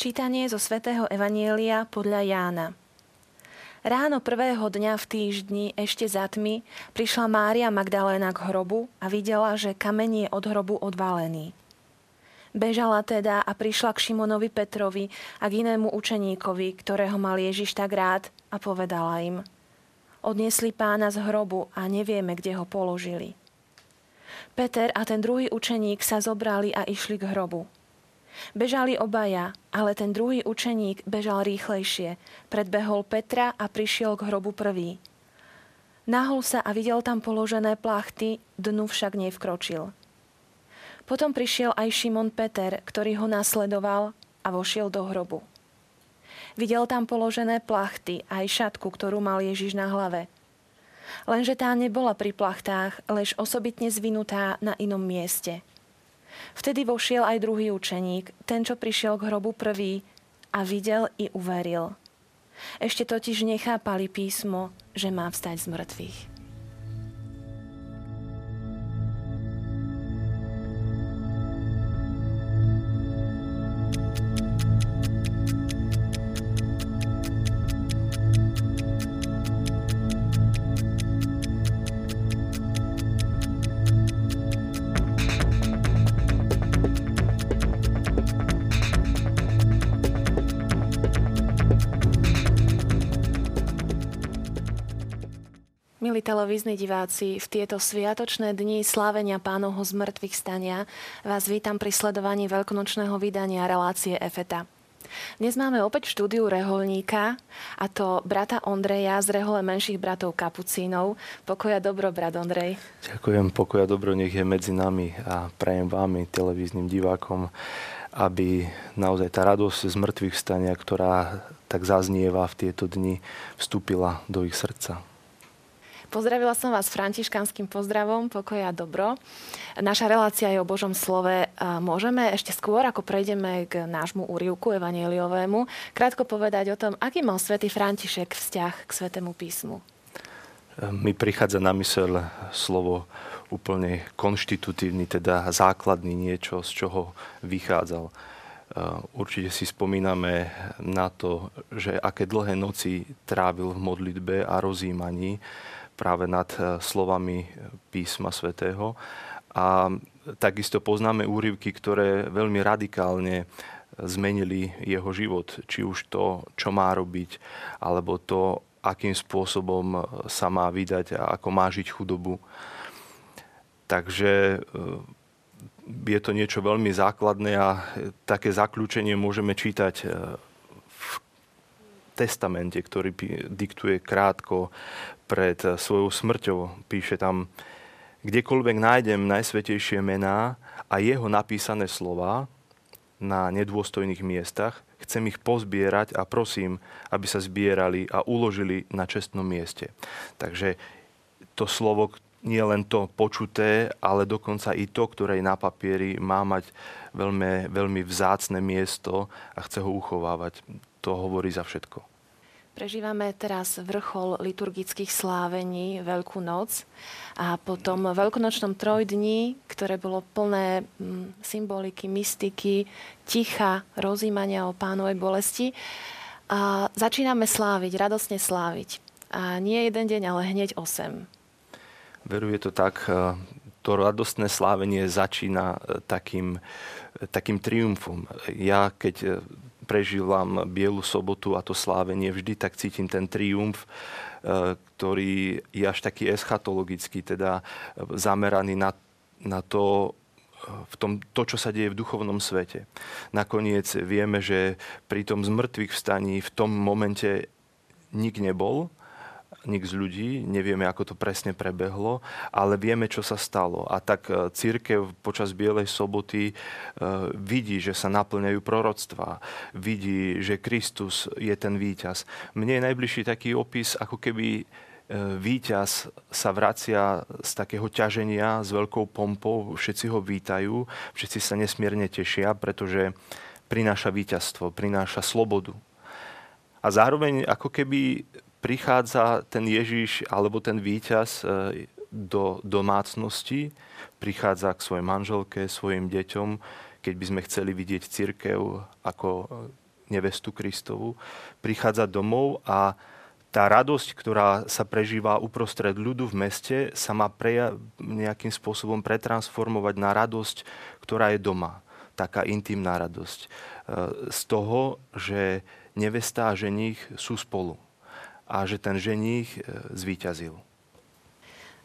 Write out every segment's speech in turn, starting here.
Čítanie zo svätého Evanielia podľa Jána. Ráno prvého dňa v týždni ešte za tmy prišla Mária Magdaléna k hrobu a videla, že kameň je od hrobu odvalený. Bežala teda a prišla k Šimonovi Petrovi a k inému učeníkovi, ktorého mal Ježiš tak rád a povedala im Odniesli pána z hrobu a nevieme, kde ho položili. Peter a ten druhý učeník sa zobrali a išli k hrobu. Bežali obaja, ale ten druhý učeník bežal rýchlejšie. Predbehol Petra a prišiel k hrobu prvý. Nahol sa a videl tam položené plachty, dnu však nevkročil. Potom prišiel aj Šimon Peter, ktorý ho nasledoval a vošiel do hrobu. Videl tam položené plachty aj šatku, ktorú mal Ježiš na hlave. Lenže tá nebola pri plachtách, lež osobitne zvinutá na inom mieste – Vtedy vošiel aj druhý učeník, ten, čo prišiel k hrobu prvý a videl i uveril. Ešte totiž nechápali písmo, že má vstať z mŕtvych. Milí televízni diváci, v tieto sviatočné dni slávenia pánovho zmrtvých stania vás vítam pri sledovaní veľkonočného vydania relácie EFETA. Dnes máme opäť štúdiu reholníka, a to brata Ondreja z rehole menších bratov Kapucínov. Pokoja dobro, brat Ondrej. Ďakujem, pokoja dobro, nech je medzi nami a prajem vám, televíznym divákom, aby naozaj tá radosť z mŕtvych stania, ktorá tak zaznieva v tieto dni, vstúpila do ich srdca. Pozdravila som vás františkanským pozdravom, pokoja dobro. Naša relácia je o Božom slove. Môžeme ešte skôr, ako prejdeme k nášmu úrivku evaneliovému, krátko povedať o tom, aký mal svätý František vzťah k svetému písmu. Mi prichádza na mysel slovo úplne konštitutívny, teda základný niečo, z čoho vychádzal. Určite si spomíname na to, že aké dlhé noci trávil v modlitbe a rozjímaní práve nad e, slovami písma svätého. A takisto poznáme úryvky, ktoré veľmi radikálne zmenili jeho život. Či už to, čo má robiť, alebo to, akým spôsobom sa má vydať a ako má žiť chudobu. Takže e, je to niečo veľmi základné a také zaklúčenie môžeme čítať e, testamente, ktorý diktuje krátko pred svojou smrťou. Píše tam, kdekoľvek nájdem najsvetejšie mená a jeho napísané slova na nedôstojných miestach, chcem ich pozbierať a prosím, aby sa zbierali a uložili na čestnom mieste. Takže to slovo nie len to počuté, ale dokonca i to, ktoré na papieri, má mať veľmi, veľmi vzácne miesto a chce ho uchovávať. To hovorí za všetko. Prežívame teraz vrchol liturgických slávení, Veľkú noc a potom veľkonočnom trojdní, ktoré bolo plné mm, symboliky, mystiky, ticha, rozímania o pánovej bolesti. A začíname sláviť, radosne sláviť. A nie jeden deň, ale hneď osem. Veruje to tak, e, to radostné slávenie začína e, takým, e, takým triumfom. Ja keď prežívam Bielu sobotu a to slávenie, vždy tak cítim ten triumf, e, ktorý je až taký eschatologický, teda zameraný na, na to, e, v tom, to, čo sa deje v duchovnom svete. Nakoniec vieme, že pri tom zmrtvých vstaní v tom momente nik nebol, nik z ľudí, nevieme, ako to presne prebehlo, ale vieme, čo sa stalo. A tak e, církev počas Bielej soboty e, vidí, že sa naplňajú proroctvá, vidí, že Kristus je ten víťaz. Mne je najbližší taký opis, ako keby e, víťaz sa vracia z takého ťaženia s veľkou pompou, všetci ho vítajú, všetci sa nesmierne tešia, pretože prináša víťazstvo, prináša slobodu. A zároveň ako keby prichádza ten Ježiš alebo ten víťaz e, do domácnosti, prichádza k svojej manželke, svojim deťom, keď by sme chceli vidieť církev ako nevestu Kristovu, prichádza domov a tá radosť, ktorá sa prežíva uprostred ľudu v meste, sa má preja- nejakým spôsobom pretransformovať na radosť, ktorá je doma. Taká intimná radosť. E, z toho, že nevesta a ženích sú spolu a že ten ženích e, zvíťazil.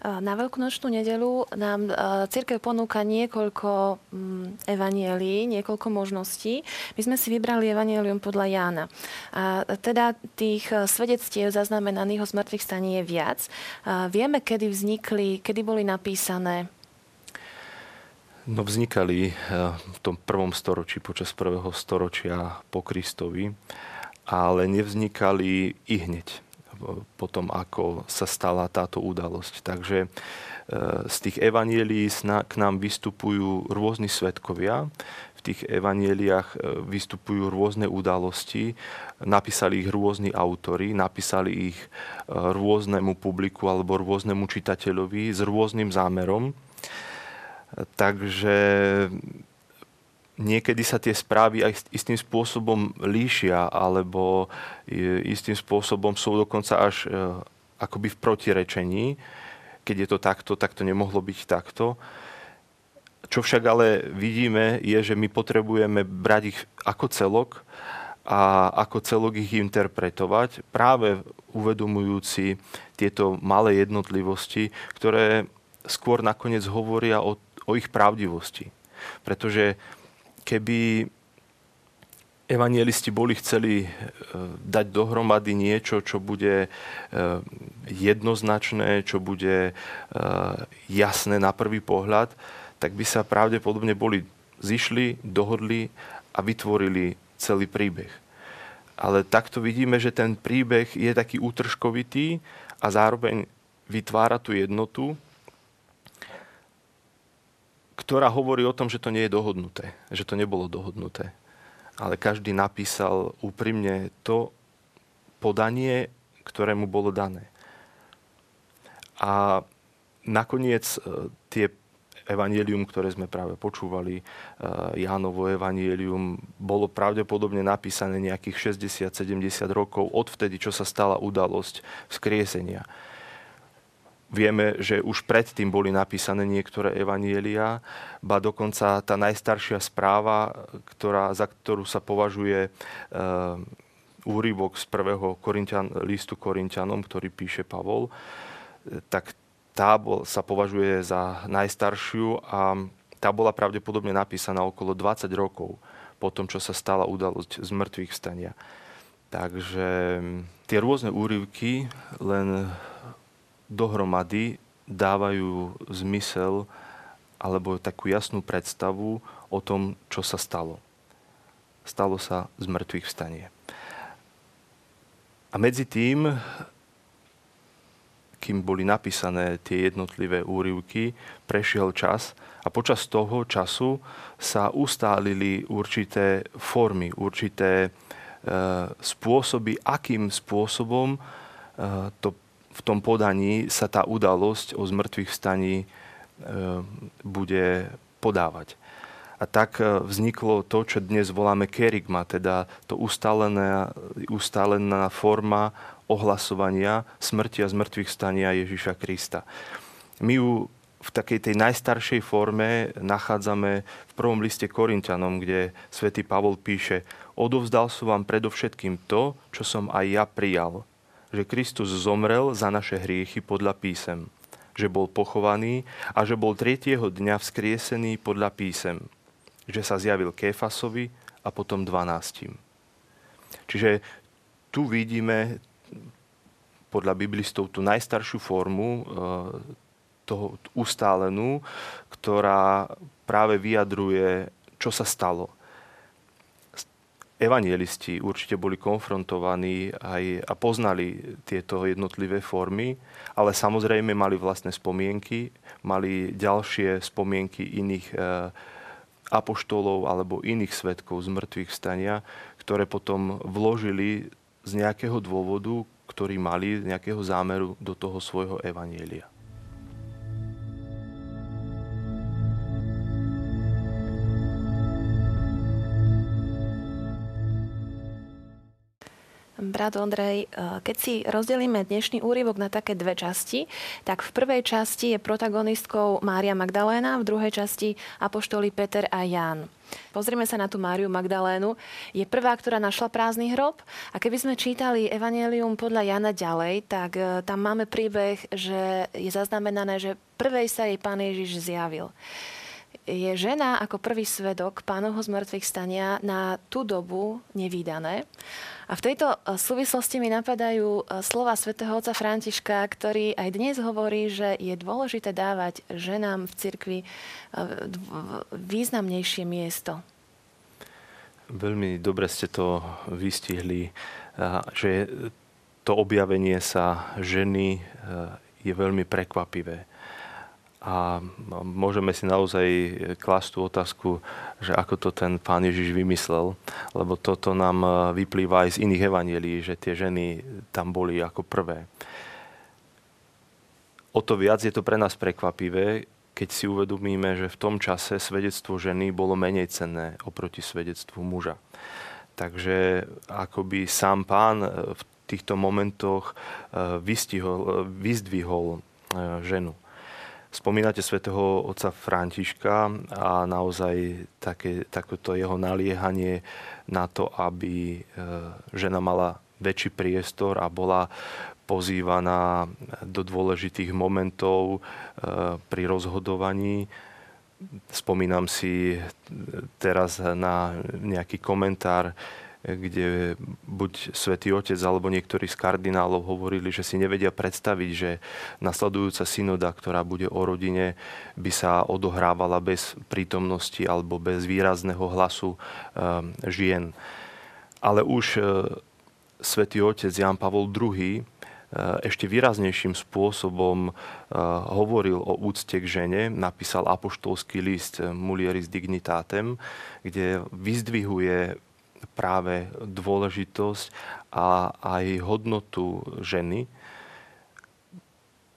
Na Veľkonočnú nedelu nám církev ponúka niekoľko mm, evanielí, niekoľko možností. My sme si vybrali evanielium podľa Jána. A teda tých e, svedectiev zaznamenaných o zmrtvých staní je viac. A vieme, kedy vznikli, kedy boli napísané? No vznikali e, v tom prvom storočí, počas prvého storočia po Kristovi, ale nevznikali i hneď potom, ako sa stala táto udalosť. Takže e, z tých evanielí k nám vystupujú rôzni svetkovia, v tých evanieliach e, vystupujú rôzne udalosti, napísali ich rôzni autory, napísali ich e, rôznemu publiku alebo rôznemu čitateľovi s rôznym zámerom. Takže niekedy sa tie správy aj istým spôsobom líšia, alebo istým spôsobom sú dokonca až e, akoby v protirečení. Keď je to takto, tak to nemohlo byť takto. Čo však ale vidíme, je, že my potrebujeme brať ich ako celok a ako celok ich interpretovať, práve uvedomujúci tieto malé jednotlivosti, ktoré skôr nakoniec hovoria o, o ich pravdivosti. Pretože keby evangelisti boli chceli e, dať dohromady niečo, čo bude e, jednoznačné, čo bude e, jasné na prvý pohľad, tak by sa pravdepodobne boli zišli, dohodli a vytvorili celý príbeh. Ale takto vidíme, že ten príbeh je taký útržkovitý a zároveň vytvára tú jednotu ktorá hovorí o tom, že to nie je dohodnuté, že to nebolo dohodnuté. Ale každý napísal úprimne to podanie, ktoré mu bolo dané. A nakoniec e, tie evanielium, ktoré sme práve počúvali, e, Jánovo evanielium, bolo pravdepodobne napísané nejakých 60-70 rokov od vtedy, čo sa stala udalosť vzkriesenia. Vieme, že už predtým boli napísané niektoré evanielia, ba dokonca tá najstaršia správa, ktorá, za ktorú sa považuje e, úryvok z prvého Korintian, listu Korintianom, ktorý píše Pavol, tak tá bol, sa považuje za najstaršiu a tá bola pravdepodobne napísaná okolo 20 rokov po tom, čo sa stala udalosť z mŕtvych vstania. Takže tie rôzne úryvky len dohromady dávajú zmysel alebo takú jasnú predstavu o tom, čo sa stalo. Stalo sa z mŕtvych vstanie. A medzi tým, kým boli napísané tie jednotlivé úryvky, prešiel čas a počas toho času sa ustálili určité formy, určité e, spôsoby, akým spôsobom e, to v tom podaní sa tá udalosť o zmrtvých vstaní e, bude podávať. A tak e, vzniklo to, čo dnes voláme kerigma, teda to ustálená, ustálená forma ohlasovania smrti a zmrtvých stania Ježiša Krista. My ju v takej tej najstaršej forme nachádzame v prvom liste Korintianom, kde svätý Pavol píše Odovzdal som vám predovšetkým to, čo som aj ja prijal, že Kristus zomrel za naše hriechy podľa písem, že bol pochovaný a že bol tretieho dňa vzkriesený podľa písem, že sa zjavil Kéfasovi a potom dvanáctim. Čiže tu vidíme podľa biblistov tú najstaršiu formu e, toho ustálenú, ktorá práve vyjadruje, čo sa stalo evangelisti určite boli konfrontovaní aj a poznali tieto jednotlivé formy, ale samozrejme mali vlastné spomienky, mali ďalšie spomienky iných e, apoštolov alebo iných svetkov z mŕtvych stania, ktoré potom vložili z nejakého dôvodu, ktorý mali, nejakého zámeru do toho svojho evanielia. Brat Ondrej, e, keď si rozdelíme dnešný úryvok na také dve časti, tak v prvej časti je protagonistkou Mária Magdaléna, v druhej časti apoštoli Peter a Ján. Pozrime sa na tú Máriu Magdalénu. Je prvá, ktorá našla prázdny hrob. A keby sme čítali Evangelium podľa Jana ďalej, tak e, tam máme príbeh, že je zaznamenané, že prvej sa jej pán Ježiš zjavil je žena ako prvý svedok pánovho zmrtvých stania na tú dobu nevýdané. A v tejto e, súvislosti mi napadajú e, slova svätého otca Františka, ktorý aj dnes hovorí, že je dôležité dávať ženám v cirkvi e, významnejšie miesto. Veľmi dobre ste to vystihli, že to objavenie sa ženy je veľmi prekvapivé a môžeme si naozaj klásť tú otázku, že ako to ten pán Ježiš vymyslel, lebo toto nám e, vyplýva aj z iných evanielí, že tie ženy tam boli ako prvé. O to viac je to pre nás prekvapivé, keď si uvedomíme, že v tom čase svedectvo ženy bolo menej cenné oproti svedectvu muža. Takže akoby sám pán e, v týchto momentoch e, vystihol, vyzdvihol ženu. Spomínate svätého otca Františka a naozaj také, takéto jeho naliehanie na to, aby e, žena mala väčší priestor a bola pozývaná do dôležitých momentov e, pri rozhodovaní. Spomínam si teraz na nejaký komentár kde buď svätý Otec alebo niektorí z kardinálov hovorili, že si nevedia predstaviť, že nasledujúca synoda, ktorá bude o rodine, by sa odohrávala bez prítomnosti alebo bez výrazného hlasu ehm, žien. Ale už e, svätý Otec Jan Pavol II e, ešte výraznejším spôsobom hovoril o úcte k žene, napísal apoštolský list Mulieris Dignitatem, kde vyzdvihuje práve dôležitosť a aj hodnotu ženy.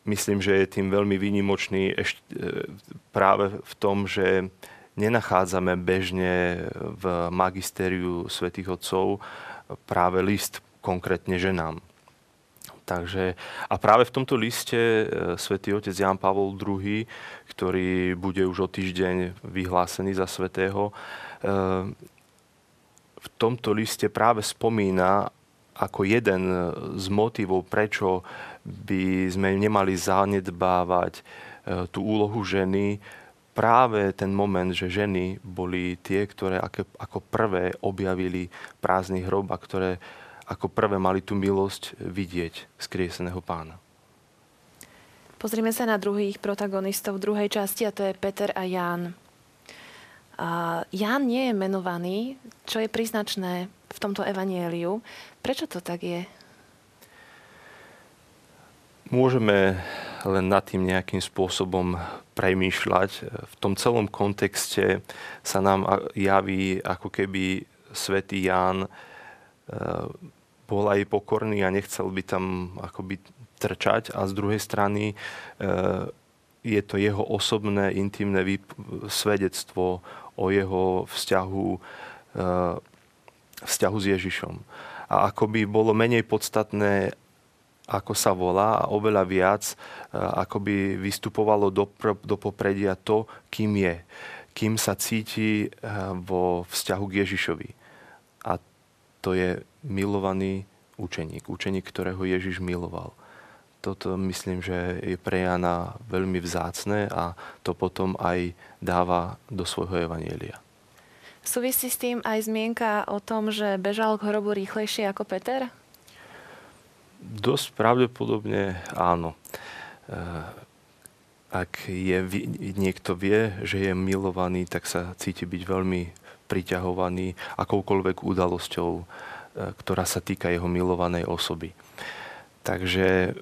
Myslím, že je tým veľmi výnimočný ešte práve v tom, že nenachádzame bežne v magistériu svätých Otcov práve list konkrétne ženám. Takže, a práve v tomto liste e, svätý otec Jan Pavol II, ktorý bude už o týždeň vyhlásený za svätého, e, v tomto liste práve spomína ako jeden z motivov, prečo by sme nemali zanedbávať e, tú úlohu ženy, práve ten moment, že ženy boli tie, ktoré ako prvé objavili prázdny hrob a ktoré ako prvé mali tú milosť vidieť skrieseného pána. Pozrime sa na druhých protagonistov druhej časti a to je Peter a Ján. Ján nie je menovaný, čo je príznačné v tomto evanieliu. Prečo to tak je? Môžeme len nad tým nejakým spôsobom premýšľať. V tom celom kontexte sa nám javí, ako keby svätý Ján e, bol aj pokorný a nechcel by tam akoby trčať a z druhej strany e, je to jeho osobné, intimné svedectvo o jeho vzťahu, eh, vzťahu s Ježišom. A ako by bolo menej podstatné, ako sa volá a oveľa viac, eh, ako by vystupovalo do, do popredia to, kým je. Kým sa cíti eh, vo vzťahu k Ježišovi. A to je milovaný učeník. Učeník, ktorého Ježiš miloval toto myslím, že je pre Jana veľmi vzácne a to potom aj dáva do svojho evanielia. Súvisí s tým aj zmienka o tom, že bežal k hrobu rýchlejšie ako Peter? Dosť pravdepodobne áno. Eh, ak je, niekto vie, že je milovaný, tak sa cíti byť veľmi priťahovaný akoukoľvek udalosťou, eh, ktorá sa týka jeho milovanej osoby. Takže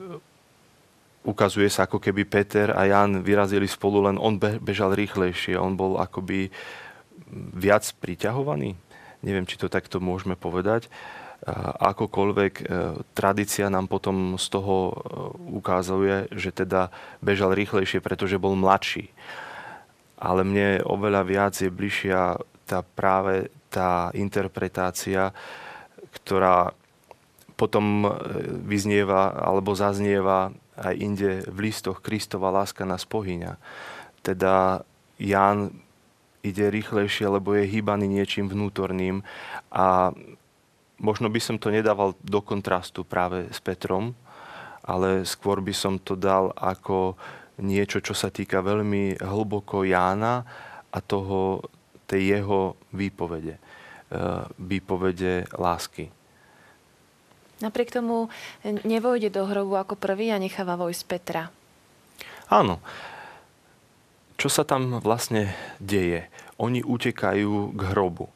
ukazuje sa, ako keby Peter a Jan vyrazili spolu, len on bežal rýchlejšie. On bol akoby viac priťahovaný. Neviem, či to takto môžeme povedať. Akokoľvek e, tradícia nám potom z toho e, ukazuje, že teda bežal rýchlejšie, pretože bol mladší. Ale mne oveľa viac je bližšia tá práve tá interpretácia, ktorá potom vyznieva alebo zaznieva aj inde v listoch Kristova láska nás pohyňa. Teda Ján ide rýchlejšie, lebo je hýbaný niečím vnútorným a možno by som to nedával do kontrastu práve s Petrom, ale skôr by som to dal ako niečo, čo sa týka veľmi hlboko Jána a toho, tej jeho výpovede. E, výpovede lásky. Napriek tomu nevojde do hrobu ako prvý a necháva vojsť Petra. Áno. Čo sa tam vlastne deje? Oni utekajú k hrobu.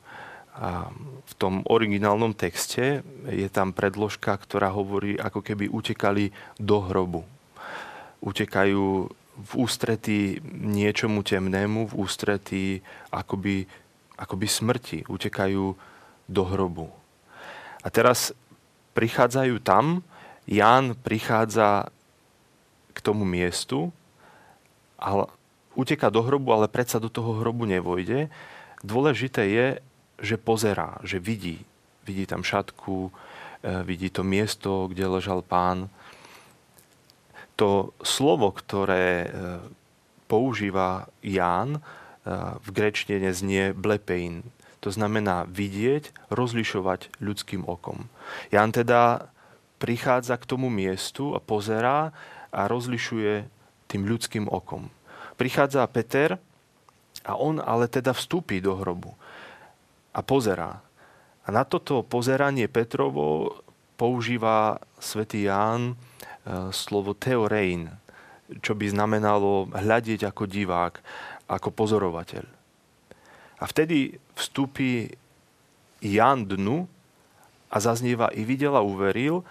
A v tom originálnom texte je tam predložka, ktorá hovorí, ako keby utekali do hrobu. Utekajú v ústretí niečomu temnému, v ústretí akoby, akoby smrti. Utekajú do hrobu. A teraz prichádzajú tam, Ján prichádza k tomu miestu a uteka do hrobu, ale predsa do toho hrobu nevojde. Dôležité je, že pozerá, že vidí. Vidí tam šatku, e, vidí to miesto, kde ležal pán. To slovo, ktoré e, používa Ján, e, v grečtine znie blepein. To znamená vidieť, rozlišovať ľudským okom. Jan teda prichádza k tomu miestu a pozerá a rozlišuje tým ľudským okom. Prichádza Peter a on ale teda vstúpi do hrobu a pozerá. A na toto pozeranie Petrovo používa svätý Ján e, slovo teorein, čo by znamenalo hľadiť ako divák, ako pozorovateľ. A vtedy vstúpi Jan dnu a zaznieva i videl a uveril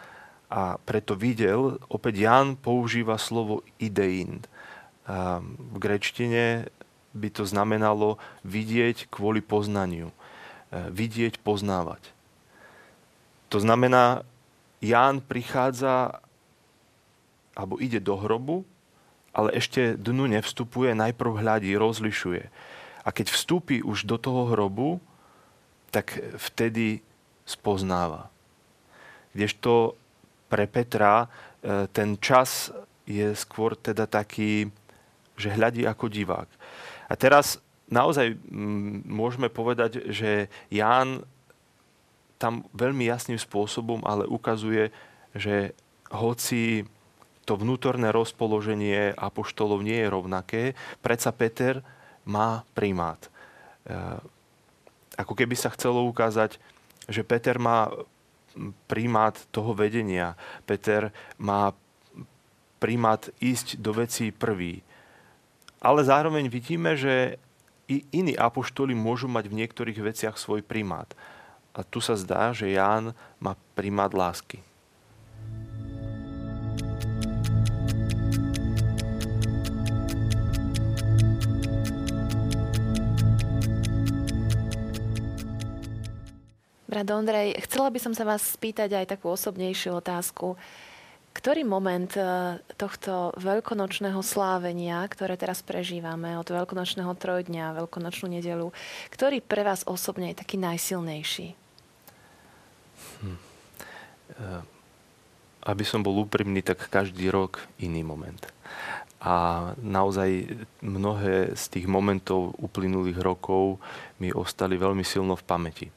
a preto videl, opäť Jan používa slovo idein. V grečtine by to znamenalo vidieť kvôli poznaniu. E, vidieť, poznávať. To znamená, Ján prichádza alebo ide do hrobu, ale ešte dnu nevstupuje, najprv hľadí, rozlišuje a keď vstúpi už do toho hrobu, tak vtedy spoznáva. Kdežto pre Petra e, ten čas je skôr teda taký, že hľadí ako divák. A teraz naozaj môžeme povedať, že Ján tam veľmi jasným spôsobom ale ukazuje, že hoci to vnútorné rozpoloženie apoštolov nie je rovnaké, predsa Peter má primát. E, ako keby sa chcelo ukázať, že Peter má primát toho vedenia. Peter má primát ísť do vecí prvý. Ale zároveň vidíme, že i iní apoštoli môžu mať v niektorých veciach svoj primát. A tu sa zdá, že Ján má primát lásky. Brat Ondrej, chcela by som sa vás spýtať aj takú osobnejšiu otázku. Ktorý moment e, tohto veľkonočného slávenia, ktoré teraz prežívame, od veľkonočného trojdňa, veľkonočnú nedelu, ktorý pre vás osobne je taký najsilnejší? Hm. E, aby som bol úprimný, tak každý rok iný moment. A naozaj mnohé z tých momentov uplynulých rokov mi ostali veľmi silno v pamäti.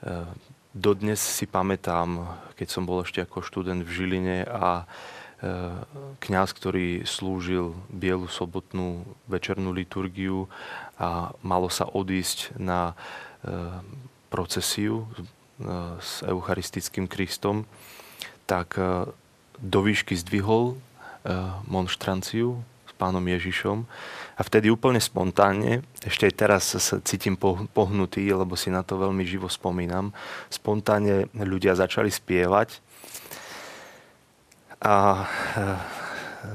Eh, dodnes si pamätám, keď som bol ešte ako študent v Žiline a eh, kňaz, ktorý slúžil Bielu sobotnú večernú liturgiu a malo sa odísť na eh, procesiu s eucharistickým Kristom, tak do výšky zdvihol monštranciu pánom Ježišom. A vtedy úplne spontánne, ešte aj teraz sa cítim pohnutý, lebo si na to veľmi živo spomínam, spontánne ľudia začali spievať a e,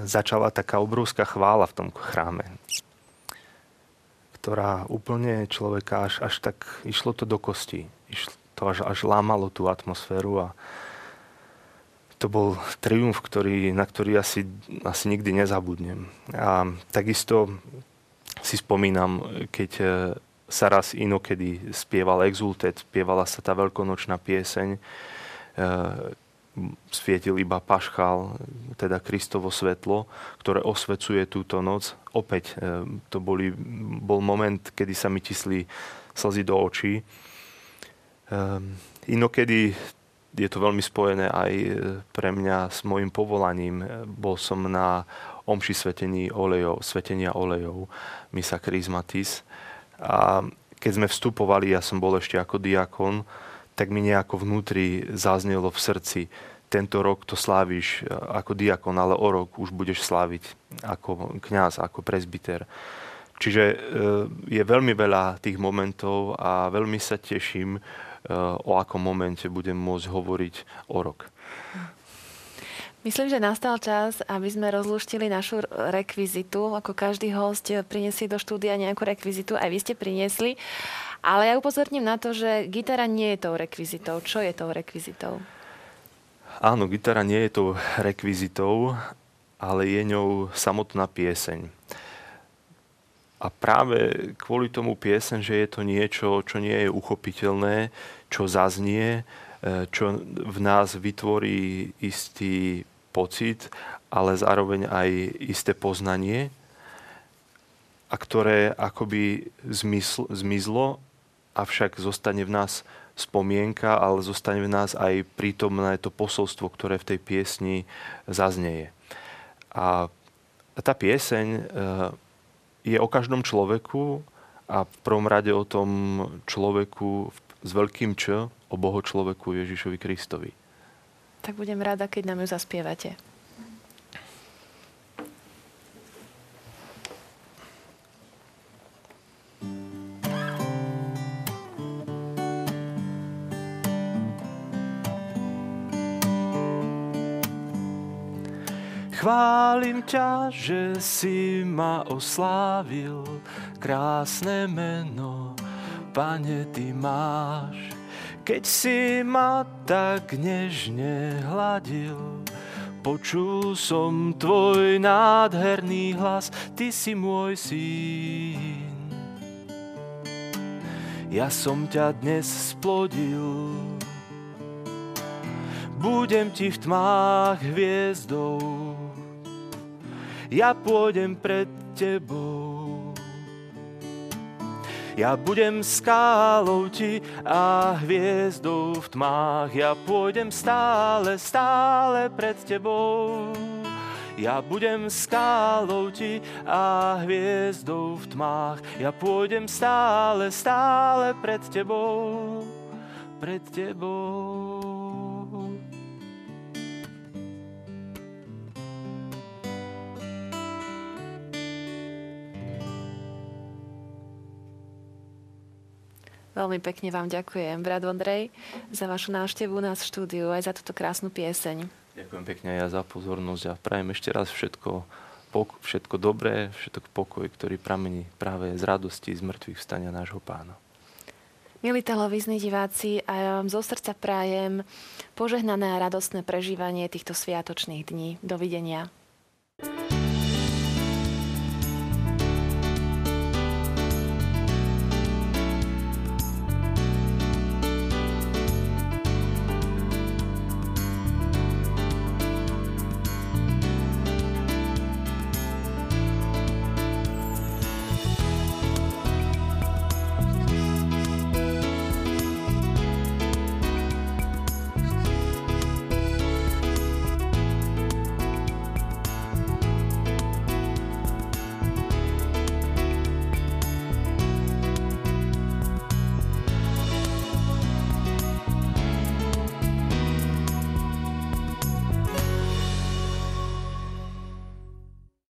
začala taká obrovská chvála v tom chráme, ktorá úplne človeka až, až tak išlo to do kosti. Išlo to až, až lámalo tú atmosféru a, to bol triumf, ktorý, na ktorý asi, asi nikdy nezabudnem. A takisto si spomínam, keď e, sa raz inokedy spieval Exultet, spievala sa tá veľkonočná pieseň, e, svietil iba pašchal, teda Kristovo svetlo, ktoré osvecuje túto noc. Opäť e, to boli, bol moment, kedy sa mi tisli slzy do očí. Ehm, inokedy je to veľmi spojené aj pre mňa s môjim povolaním. Bol som na omši svetení olejov, svetenia olejov, misa Chrismatis. A keď sme vstupovali, ja som bol ešte ako diakon, tak mi nejako vnútri zaznelo v srdci, tento rok to sláviš ako diakon, ale o rok už budeš sláviť ako kňaz, ako prezbiter. Čiže e, je veľmi veľa tých momentov a veľmi sa teším, e, o akom momente budem môcť hovoriť o rok. Myslím, že nastal čas, aby sme rozluštili našu rekvizitu. Ako každý host prinesie do štúdia nejakú rekvizitu. Aj vy ste priniesli. Ale ja upozorním na to, že gitara nie je tou rekvizitou. Čo je tou rekvizitou? Áno, gitara nie je tou rekvizitou, ale je ňou samotná pieseň. A práve kvôli tomu pieseň, že je to niečo, čo nie je uchopiteľné, čo zaznie, e, čo v nás vytvorí istý pocit, ale zároveň aj isté poznanie, a ktoré akoby zmysl, zmizlo, avšak zostane v nás spomienka, ale zostane v nás aj prítomné to posolstvo, ktoré v tej piesni zaznieje. A tá pieseň eh, je o každom človeku a v prvom rade o tom človeku s veľkým Č, o Boho človeku Ježišovi Kristovi tak budem rada, keď nám ju zaspievate. Chválim ťa, že si ma oslávil, krásne meno, Pane, Ty máš. Keď si ma tak nežne hladil, počul som tvoj nádherný hlas, ty si môj syn. Ja som ťa dnes splodil, budem ti v tmách hviezdou, ja pôjdem pred tebou ja budem skálou ti a hviezdou v tmách. Ja pôjdem stále, stále pred tebou. Ja budem skálou ti a hviezdou v tmách. Ja pôjdem stále, stále pred tebou, pred tebou. Veľmi pekne vám ďakujem, brat Ondrej, za vašu návštevu nás v štúdiu aj za túto krásnu pieseň. Ďakujem pekne ja za pozornosť a prajem ešte raz všetko, všetko dobré, všetko pokoj, ktorý pramení práve z radosti z mŕtvych vstania nášho pána. Milí televízni diváci, a ja vám zo srdca prajem požehnané a radostné prežívanie týchto sviatočných dní. Dovidenia.